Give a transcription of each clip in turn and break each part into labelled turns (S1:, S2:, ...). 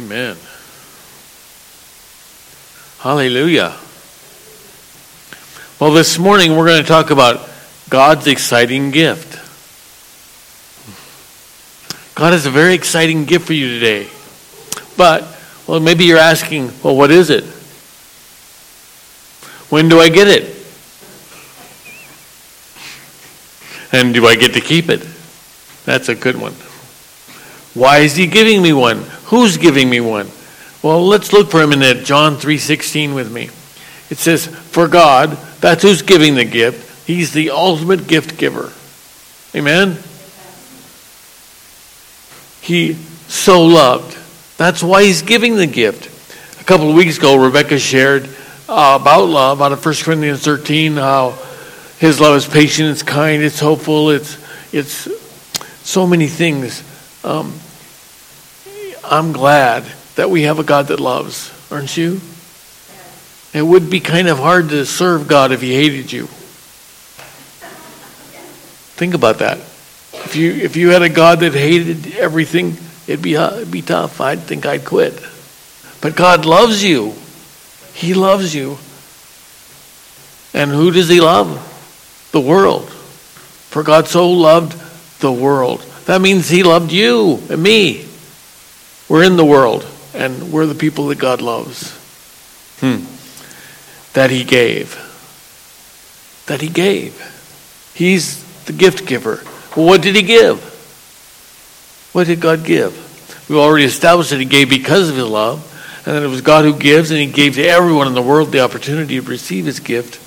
S1: Amen. Hallelujah. Well, this morning we're going to talk about God's exciting gift. God has a very exciting gift for you today. But, well, maybe you're asking, well, what is it? When do I get it? And do I get to keep it? That's a good one. Why is he giving me one? Who's giving me one? Well, let's look for him in John 3:16 with me. It says, "For God, that's who's giving the gift. He's the ultimate gift giver." Amen. He so loved. That's why he's giving the gift. A couple of weeks ago, Rebecca shared uh, about love out of 1 Corinthians 13, how his love is patient, it's kind, it's hopeful, it's, it's so many things. Um, I'm glad that we have a God that loves, aren't you? It would be kind of hard to serve God if he hated you. Think about that. If you if you had a God that hated everything, it'd be uh, it'd be tough. I'd think I'd quit. But God loves you. He loves you. And who does he love? The world. For God so loved the world. That means he loved you and me. We're in the world, and we're the people that God loves. Hmm. That he gave. That he gave. He's the gift giver. Well, what did he give? What did God give? We've already established that he gave because of his love, and that it was God who gives, and he gave to everyone in the world the opportunity to receive his gift.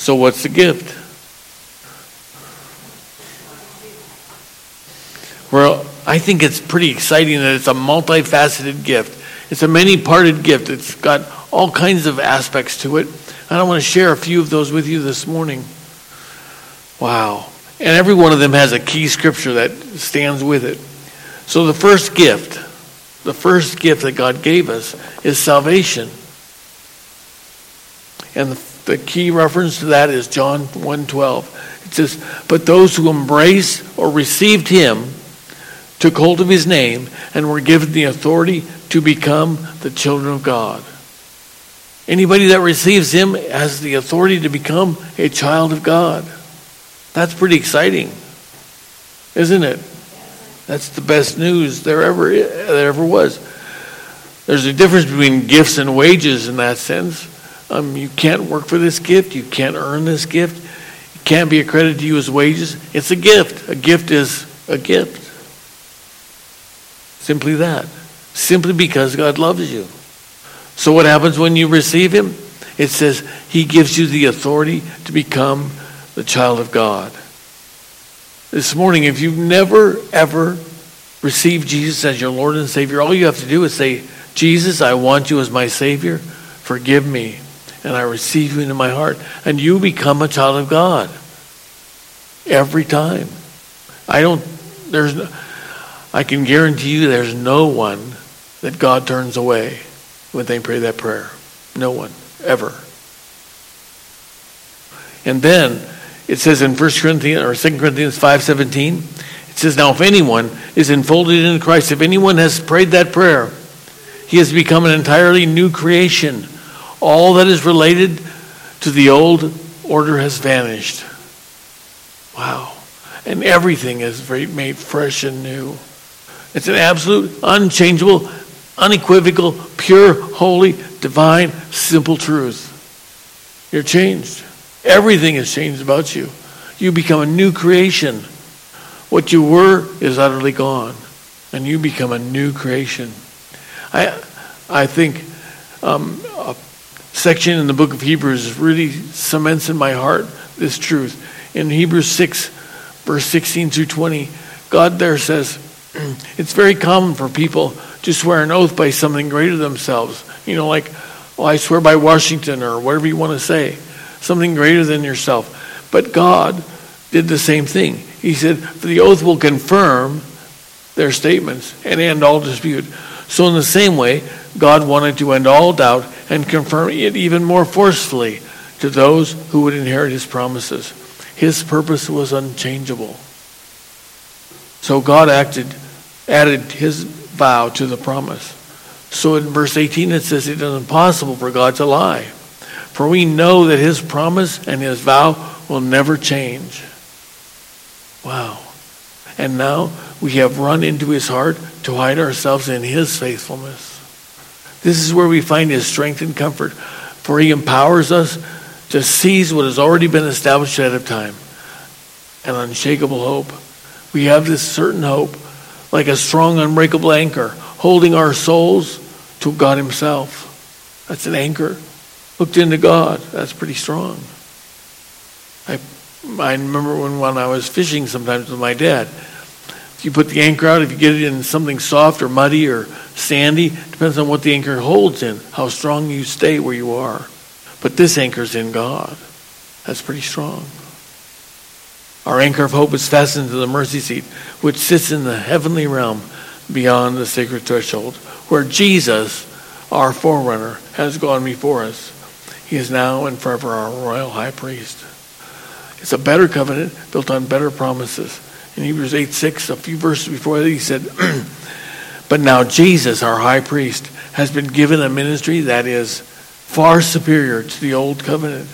S1: So, what's the gift? Well, I think it's pretty exciting that it's a multifaceted gift. It's a many parted gift. It's got all kinds of aspects to it. And I want to share a few of those with you this morning. Wow. And every one of them has a key scripture that stands with it. So the first gift, the first gift that God gave us is salvation. And the, key reference to that is John 1:12. It says, "But those who embrace or received him took hold of his name and were given the authority to become the children of God." Anybody that receives him has the authority to become a child of God. That's pretty exciting, isn't it? That's the best news there ever there ever was. There's a difference between gifts and wages in that sense. Um, you can't work for this gift. You can't earn this gift. It can't be accredited to you as wages. It's a gift. A gift is a gift. Simply that. Simply because God loves you. So what happens when you receive Him? It says He gives you the authority to become the child of God. This morning, if you've never, ever received Jesus as your Lord and Savior, all you have to do is say, Jesus, I want you as my Savior. Forgive me. And I receive you into my heart. And you become a child of God. Every time. I don't, there's, no, I can guarantee you there's no one that God turns away when they pray that prayer. No one, ever. And then, it says in 1 Corinthians or 2 Corinthians 5:17, it says, "Now if anyone is enfolded in Christ, if anyone has prayed that prayer, he has become an entirely new creation. All that is related to the old order has vanished." Wow. And everything is made fresh and new. It's an absolute, unchangeable, unequivocal, pure, holy, divine, simple truth. You're changed. Everything has changed about you. You become a new creation. What you were is utterly gone, and you become a new creation. I, I think um, a section in the book of Hebrews really cements in my heart this truth. In Hebrews 6, verse 16 through 20, God there says, it's very common for people to swear an oath by something greater than themselves. You know, like, well, I swear by Washington or whatever you want to say something greater than yourself. But God did the same thing. He said, the oath will confirm their statements and end all dispute. So, in the same way, God wanted to end all doubt and confirm it even more forcefully to those who would inherit his promises. His purpose was unchangeable. So, God acted, added his vow to the promise. So in verse 18 it says it is impossible for God to lie. For we know that his promise and his vow will never change. Wow. And now we have run into his heart to hide ourselves in his faithfulness. This is where we find his strength and comfort, for he empowers us to seize what has already been established ahead of time an unshakable hope. We have this certain hope, like a strong, unbreakable anchor, holding our souls to God Himself. That's an anchor. Hooked into God. That's pretty strong. I, I remember when, when I was fishing sometimes with my dad. If you put the anchor out, if you get it in something soft or muddy or sandy, depends on what the anchor holds in, how strong you stay where you are. But this anchor's in God. That's pretty strong. Our anchor of hope is fastened to the mercy seat, which sits in the heavenly realm beyond the sacred threshold, where Jesus, our forerunner, has gone before us. He is now and forever our royal high priest. It's a better covenant built on better promises. In Hebrews 8 6, a few verses before that, he said, But now Jesus, our high priest, has been given a ministry that is far superior to the old covenant.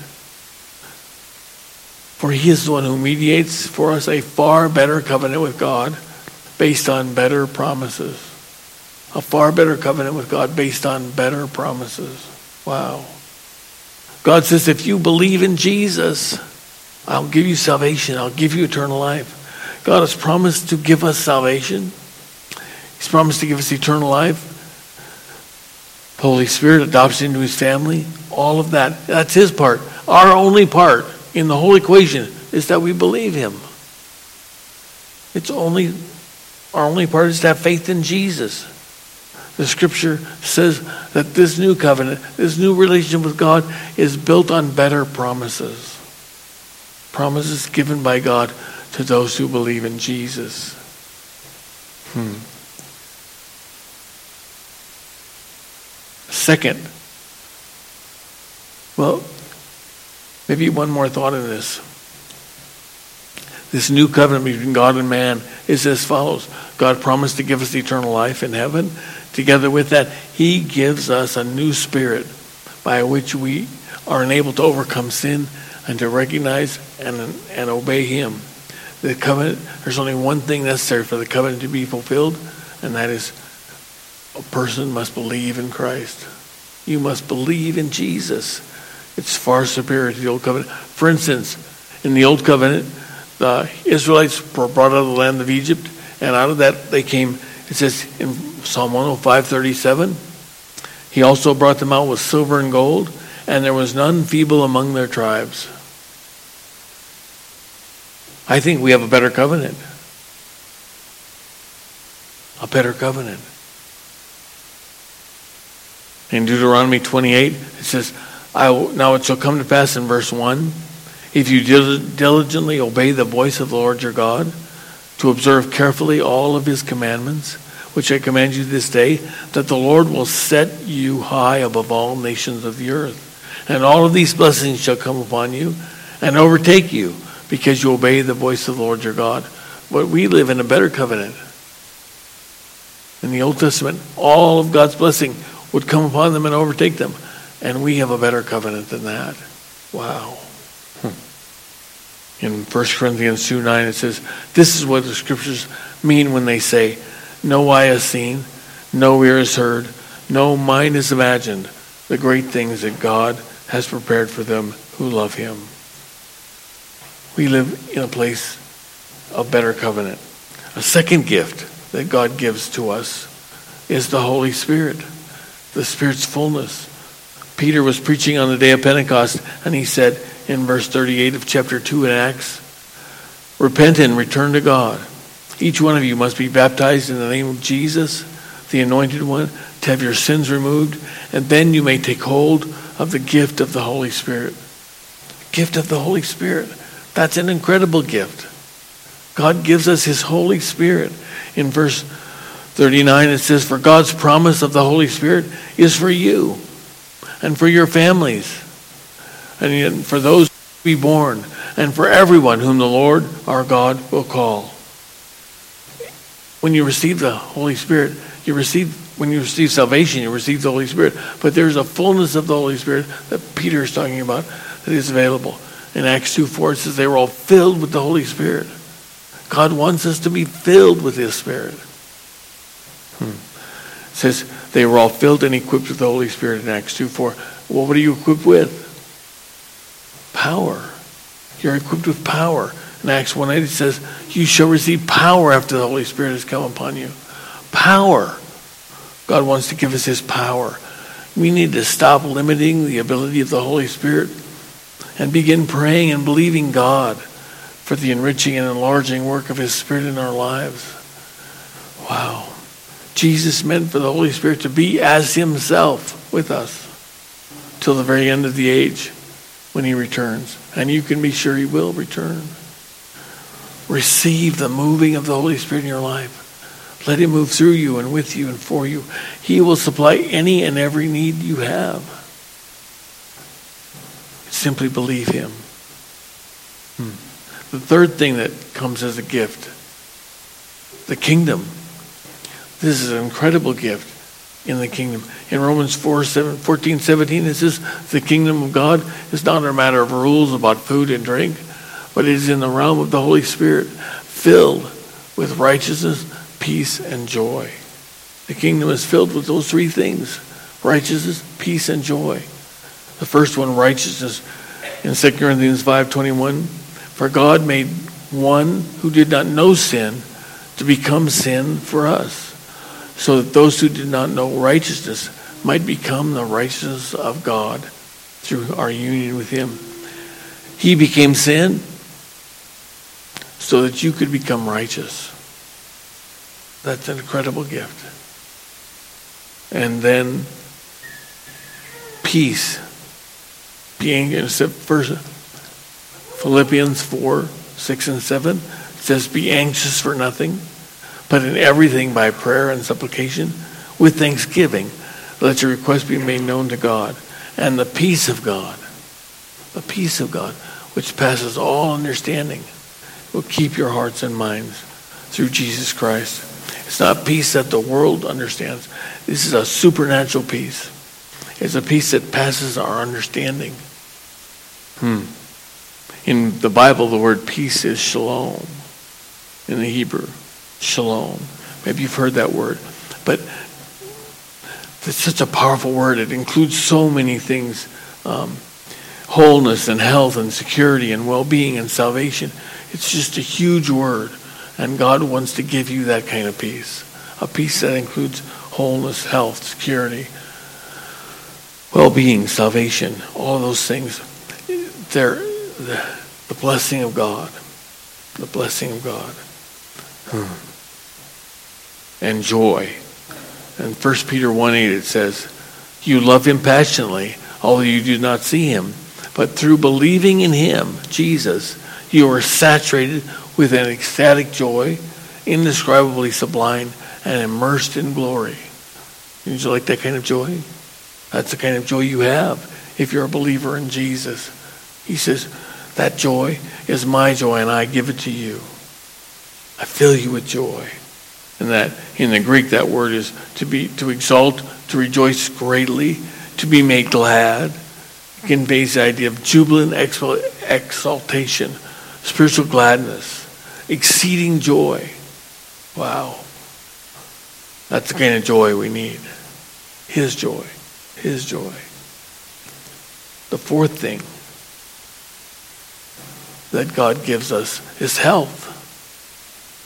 S1: For he is the one who mediates for us a far better covenant with God based on better promises. A far better covenant with God based on better promises. Wow. God says, if you believe in Jesus, I'll give you salvation. I'll give you eternal life. God has promised to give us salvation. He's promised to give us eternal life. The Holy Spirit adoption into his family, all of that. That's his part. Our only part in the whole equation is that we believe him. It's only our only part is to have faith in Jesus. The scripture says that this new covenant, this new relationship with God is built on better promises. Promises given by God to those who believe in Jesus. Hmm. Second, well, maybe one more thought in this. This new covenant between God and man is as follows God promised to give us eternal life in heaven. Together with that, He gives us a new spirit by which we are enabled to overcome sin and to recognize and, and obey Him. The covenant, there's only one thing necessary for the covenant to be fulfilled, and that is a person must believe in Christ. You must believe in Jesus. It's far superior to the Old Covenant. For instance, in the Old Covenant, the Israelites were brought out of the land of Egypt, and out of that they came, it says in Psalm 105 37, He also brought them out with silver and gold, and there was none feeble among their tribes. I think we have a better covenant. A better covenant. In Deuteronomy 28, it says, I Now it shall come to pass in verse 1 if you diligently obey the voice of the Lord your God, to observe carefully all of his commandments, which I command you this day, that the Lord will set you high above all nations of the earth. And all of these blessings shall come upon you and overtake you, because you obey the voice of the Lord your God. But we live in a better covenant. In the Old Testament, all of God's blessing would come upon them and overtake them. And we have a better covenant than that. Wow. Hmm. In 1 Corinthians 2 9, it says, This is what the scriptures mean when they say, No eye has seen, no ear has heard, no mind has imagined the great things that God has prepared for them who love him. We live in a place of better covenant. A second gift that God gives to us is the Holy Spirit the Spirit's fullness. Peter was preaching on the day of Pentecost, and he said in verse 38 of chapter 2 in Acts, Repent and return to God. Each one of you must be baptized in the name of Jesus, the Anointed One, to have your sins removed, and then you may take hold of the gift of the Holy Spirit. Gift of the Holy Spirit. That's an incredible gift. God gives us His Holy Spirit. In verse 39, it says, For God's promise of the Holy Spirit is for you and for your families and for those to be born and for everyone whom the Lord our God will call. when you receive the Holy Spirit, you receive when you receive salvation, you receive the Holy Spirit. But there's a fullness of the Holy Spirit that Peter is talking about that is available. In Acts 2 4, it says they were all filled with the Holy Spirit. God wants us to be filled with His Spirit. Says they were all filled and equipped with the Holy Spirit in Acts 2 4. Well, what are you equipped with? Power. You're equipped with power. In Acts 1 8, it says, You shall receive power after the Holy Spirit has come upon you. Power. God wants to give us His power. We need to stop limiting the ability of the Holy Spirit and begin praying and believing God for the enriching and enlarging work of His Spirit in our lives. Wow. Jesus meant for the Holy Spirit to be as Himself with us till the very end of the age when He returns. And you can be sure He will return. Receive the moving of the Holy Spirit in your life. Let him move through you and with you and for you. He will supply any and every need you have. Simply believe him. Hmm. The third thing that comes as a gift the kingdom. This is an incredible gift in the kingdom. In Romans 4, 7, 14, 17, it says, The kingdom of God is not a matter of rules about food and drink, but it is in the realm of the Holy Spirit, filled with righteousness peace, and joy. The kingdom is filled with those three things righteousness, peace, and joy. The first one, righteousness, in 2 Corinthians 5.21, For God made one who did not know sin to become sin for us, so that those who did not know righteousness might become the righteousness of God through our union with him. He became sin so that you could become righteous. That's an incredible gift. And then peace. Being first Philippians 4, 6 and 7 says, Be anxious for nothing, but in everything by prayer and supplication, with thanksgiving, let your requests be made known to God. And the peace of God, the peace of God, which passes all understanding, will keep your hearts and minds through Jesus Christ. It's not peace that the world understands. This is a supernatural peace. It's a peace that passes our understanding. Hmm. In the Bible, the word peace is shalom. In the Hebrew, shalom. Maybe you've heard that word. But it's such a powerful word. It includes so many things um, wholeness and health and security and well being and salvation. It's just a huge word. And God wants to give you that kind of peace. A peace that includes wholeness, health, security, well being, salvation, all those things. They're the, the blessing of God. The blessing of God. Hmm. And joy. And 1 Peter 1 8 it says, You love him passionately, although you do not see him. But through believing in him, Jesus, you are saturated with an ecstatic joy, indescribably sublime, and immersed in glory. Would you like that kind of joy? That's the kind of joy you have if you're a believer in Jesus. He says, That joy is my joy, and I give it to you. I fill you with joy. And that in the Greek that word is to be to exalt, to rejoice greatly, to be made glad. It conveys the idea of jubilant exaltation, spiritual gladness exceeding joy. Wow. That's the kind of joy we need. His joy. His joy. The fourth thing that God gives us is health.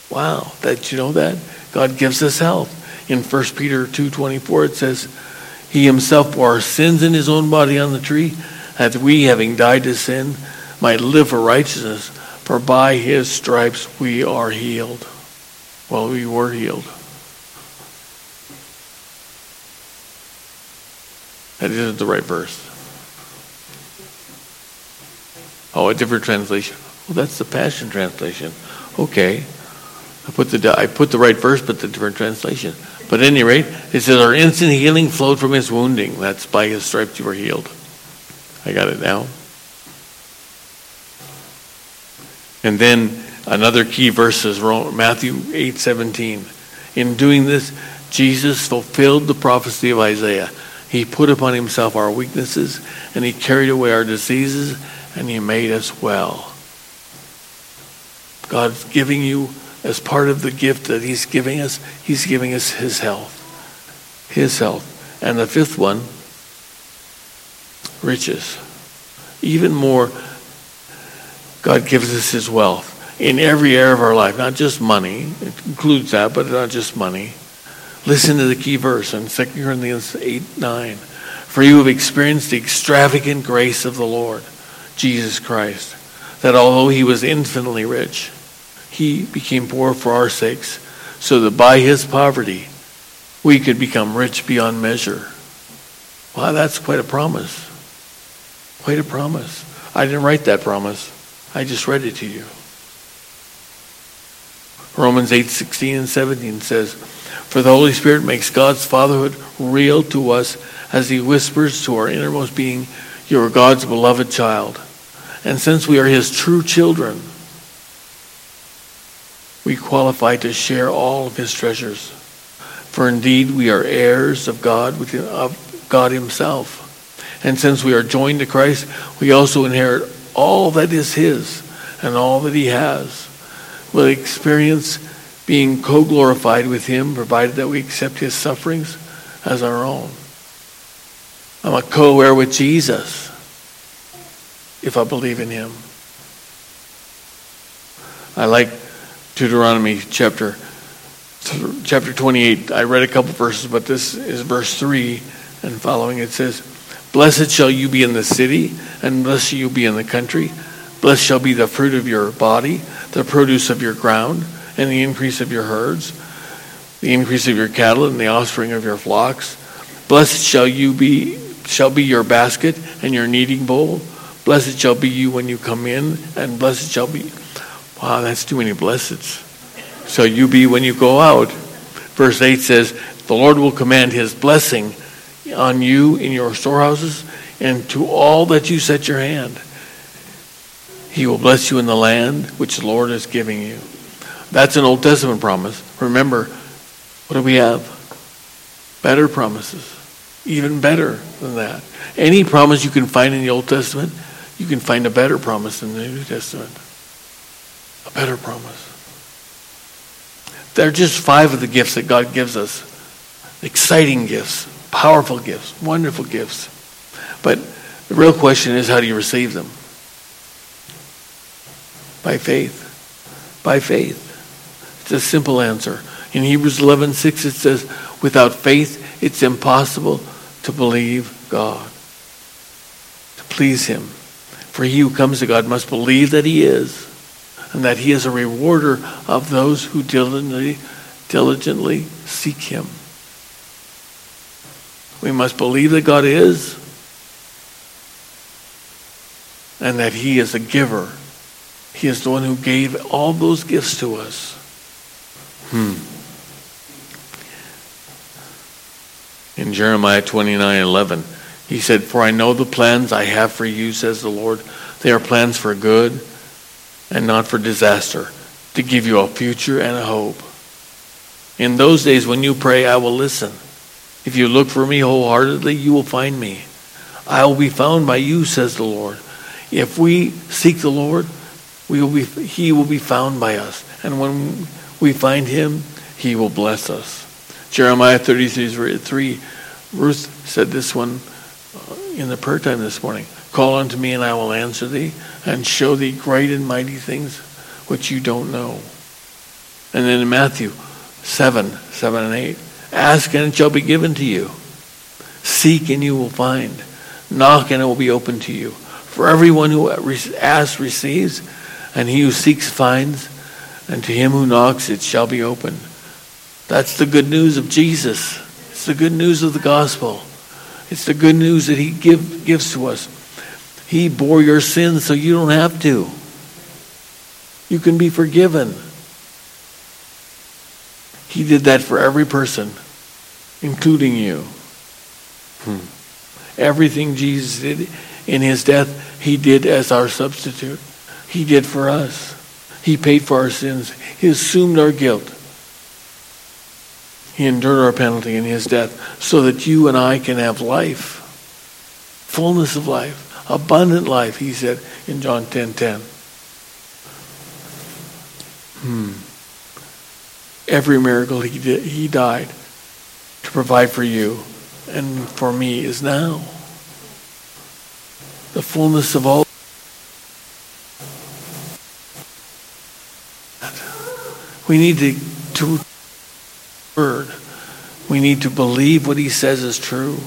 S1: Wow. That you know that? God gives us health. In 1 Peter 2.24 it says, He himself bore our sins in his own body on the tree, that we, having died to sin, might live for righteousness for by his stripes we are healed. Well, we were healed. That isn't the right verse. Oh, a different translation. Well, that's the Passion Translation. Okay. I put the I put the right verse, but the different translation. But at any rate, it says our instant healing flowed from his wounding. That's by his stripes you were healed. I got it now. And then another key verse is Matthew 8 17. In doing this, Jesus fulfilled the prophecy of Isaiah. He put upon himself our weaknesses, and he carried away our diseases, and he made us well. God's giving you, as part of the gift that he's giving us, he's giving us his health. His health. And the fifth one, riches. Even more, God gives us his wealth in every area of our life, not just money. It includes that, but not just money. Listen to the key verse in 2 Corinthians 8 9. For you have experienced the extravagant grace of the Lord, Jesus Christ, that although he was infinitely rich, he became poor for our sakes, so that by his poverty we could become rich beyond measure. Wow, that's quite a promise. Quite a promise. I didn't write that promise. I just read it to you. Romans 8, 16 and 17 says, For the Holy Spirit makes God's fatherhood real to us as he whispers to our innermost being, You are God's beloved child. And since we are his true children, we qualify to share all of his treasures. For indeed we are heirs of God, of God himself. And since we are joined to Christ, we also inherit all that is his and all that he has. We'll experience being co-glorified with him, provided that we accept his sufferings as our own. I'm a co-heir with Jesus if I believe in him. I like Deuteronomy chapter chapter 28. I read a couple verses, but this is verse 3 and following. It says, Blessed shall you be in the city, and blessed shall you be in the country. Blessed shall be the fruit of your body, the produce of your ground, and the increase of your herds, the increase of your cattle, and the offspring of your flocks. Blessed shall you be shall be your basket and your kneading bowl. Blessed shall be you when you come in, and blessed shall be Wow, that's too many blesseds. So you be when you go out. Verse 8 says, The Lord will command his blessing on you in your storehouses and to all that you set your hand. He will bless you in the land which the Lord is giving you. That's an Old Testament promise. Remember, what do we have? Better promises. Even better than that. Any promise you can find in the Old Testament, you can find a better promise in the New Testament. A better promise. They're just five of the gifts that God gives us. Exciting gifts, powerful gifts, wonderful gifts. But the real question is how do you receive them? By faith. By faith. It's a simple answer. In Hebrews 11:6 it says, "Without faith it's impossible to believe God." To please him. For he who comes to God must believe that he is and that he is a rewarder of those who diligently diligently seek him. We must believe that God is and that he is a giver he is the one who gave all those gifts to us. Hmm. In Jeremiah 29 11, he said, For I know the plans I have for you, says the Lord. They are plans for good and not for disaster, to give you a future and a hope. In those days when you pray, I will listen. If you look for me wholeheartedly, you will find me. I will be found by you, says the Lord. If we seek the Lord, we will be, he will be found by us. And when we find him, he will bless us. Jeremiah 33 3, Ruth said this one uh, in the prayer time this morning. Call unto me and I will answer thee and show thee great and mighty things which you don't know. And then in Matthew 7, 7 and 8, ask and it shall be given to you. Seek and you will find. Knock and it will be open to you. For everyone who asks receives, and he who seeks finds, and to him who knocks it shall be opened. That's the good news of Jesus. It's the good news of the gospel. It's the good news that he give, gives to us. He bore your sins so you don't have to. You can be forgiven. He did that for every person, including you. Hmm. Everything Jesus did in his death, he did as our substitute. He did for us. He paid for our sins. He assumed our guilt. He endured our penalty in his death so that you and I can have life, fullness of life, abundant life, he said in John 10 10. Hmm. Every miracle he did, he died to provide for you and for me is now. The fullness of all. We need to, to word. We need to believe what he says is true.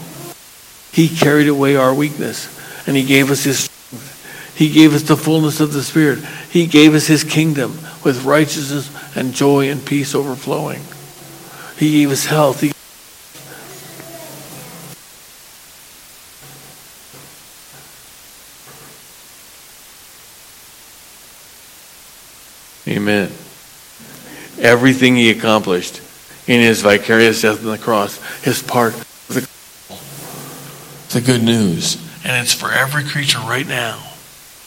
S1: He carried away our weakness and he gave us his strength. He gave us the fullness of the Spirit. He gave us his kingdom with righteousness and joy and peace overflowing. He gave us health. He Amen. Everything he accomplished in his vicarious death on the cross is part of the, the good news. And it's for every creature right now.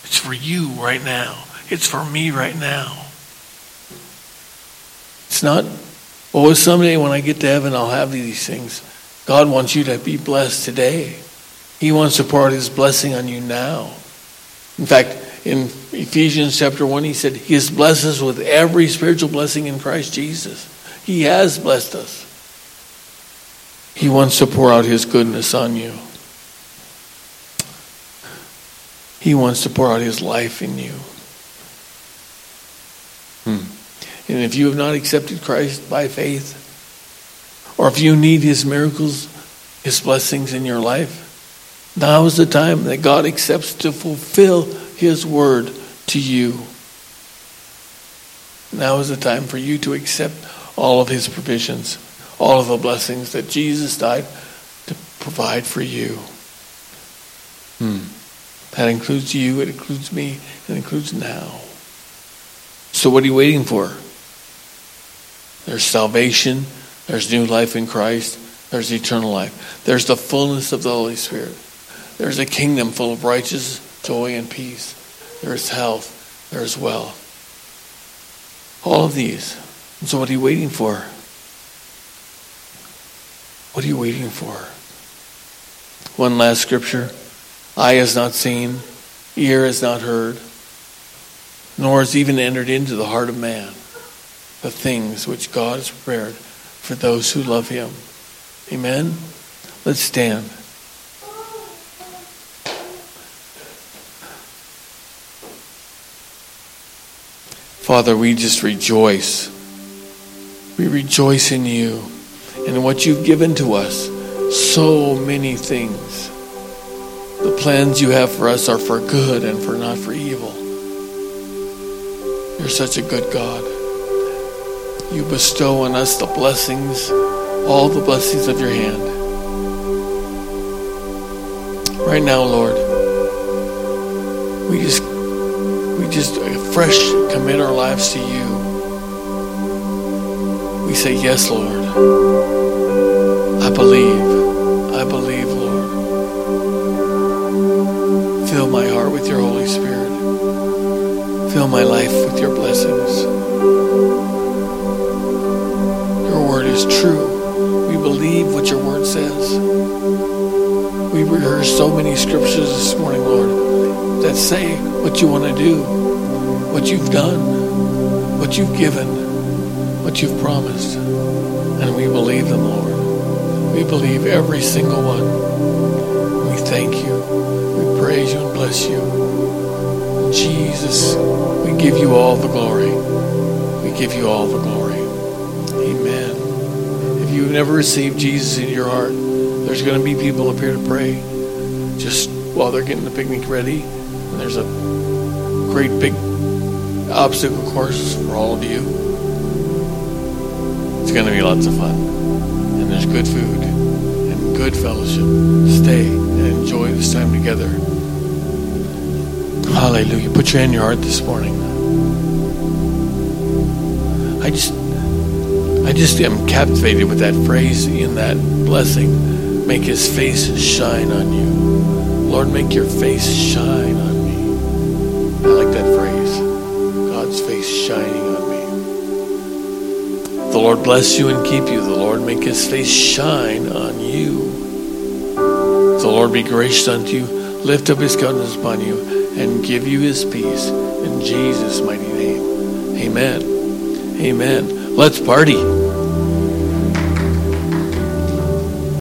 S1: It's for you right now. It's for me right now. It's not, oh, someday when I get to heaven, I'll have these things. God wants you to be blessed today. He wants to pour out his blessing on you now. In fact, in Ephesians chapter 1, he said, He has blessed us with every spiritual blessing in Christ Jesus. He has blessed us. He wants to pour out His goodness on you. He wants to pour out His life in you. Hmm. And if you have not accepted Christ by faith, or if you need His miracles, His blessings in your life, now is the time that God accepts to fulfill His word to you. Now is the time for you to accept all of His provisions, all of the blessings that Jesus died to provide for you. Hmm. That includes you, it includes me, it includes now. So, what are you waiting for? There's salvation, there's new life in Christ, there's eternal life, there's the fullness of the Holy Spirit. There's a kingdom full of righteousness, joy, and peace. There's health. There's wealth. All of these. So, what are you waiting for? What are you waiting for? One last scripture. Eye has not seen, ear has not heard, nor has even entered into the heart of man the things which God has prepared for those who love him. Amen? Let's stand. Father, we just rejoice. We rejoice in you and what you've given to us. So many things. The plans you have for us are for good and for not for evil. You're such a good God. You bestow on us the blessings, all the blessings of your hand. Right now, Lord, we just we just fresh commit our lives to you. We say, Yes, Lord. I believe. Fill my life with your blessings. Your word is true. We believe what your word says. We rehearsed so many scriptures this morning, Lord, that say what you want to do, what you've done, what you've given, what you've promised. And we believe them, Lord. We believe every single one. We thank you. We praise you and bless you. Jesus, we give you all the glory. We give you all the glory. Amen. If you've never received Jesus in your heart, there's going to be people up here to pray just while they're getting the picnic ready. And there's a great big obstacle course for all of you. It's going to be lots of fun. And there's good food and good fellowship. Stay and enjoy this time together. Hallelujah. Put your hand in your heart this morning. I just I just am captivated with that phrase in that blessing. Make his face shine on you. Lord, make your face shine on me. I like that phrase. God's face shining on me. The Lord bless you and keep you. The Lord make his face shine on you. The Lord be gracious unto you, lift up his countenance upon you, and give you his peace. In Jesus' mighty name. Amen. Amen. Let's party.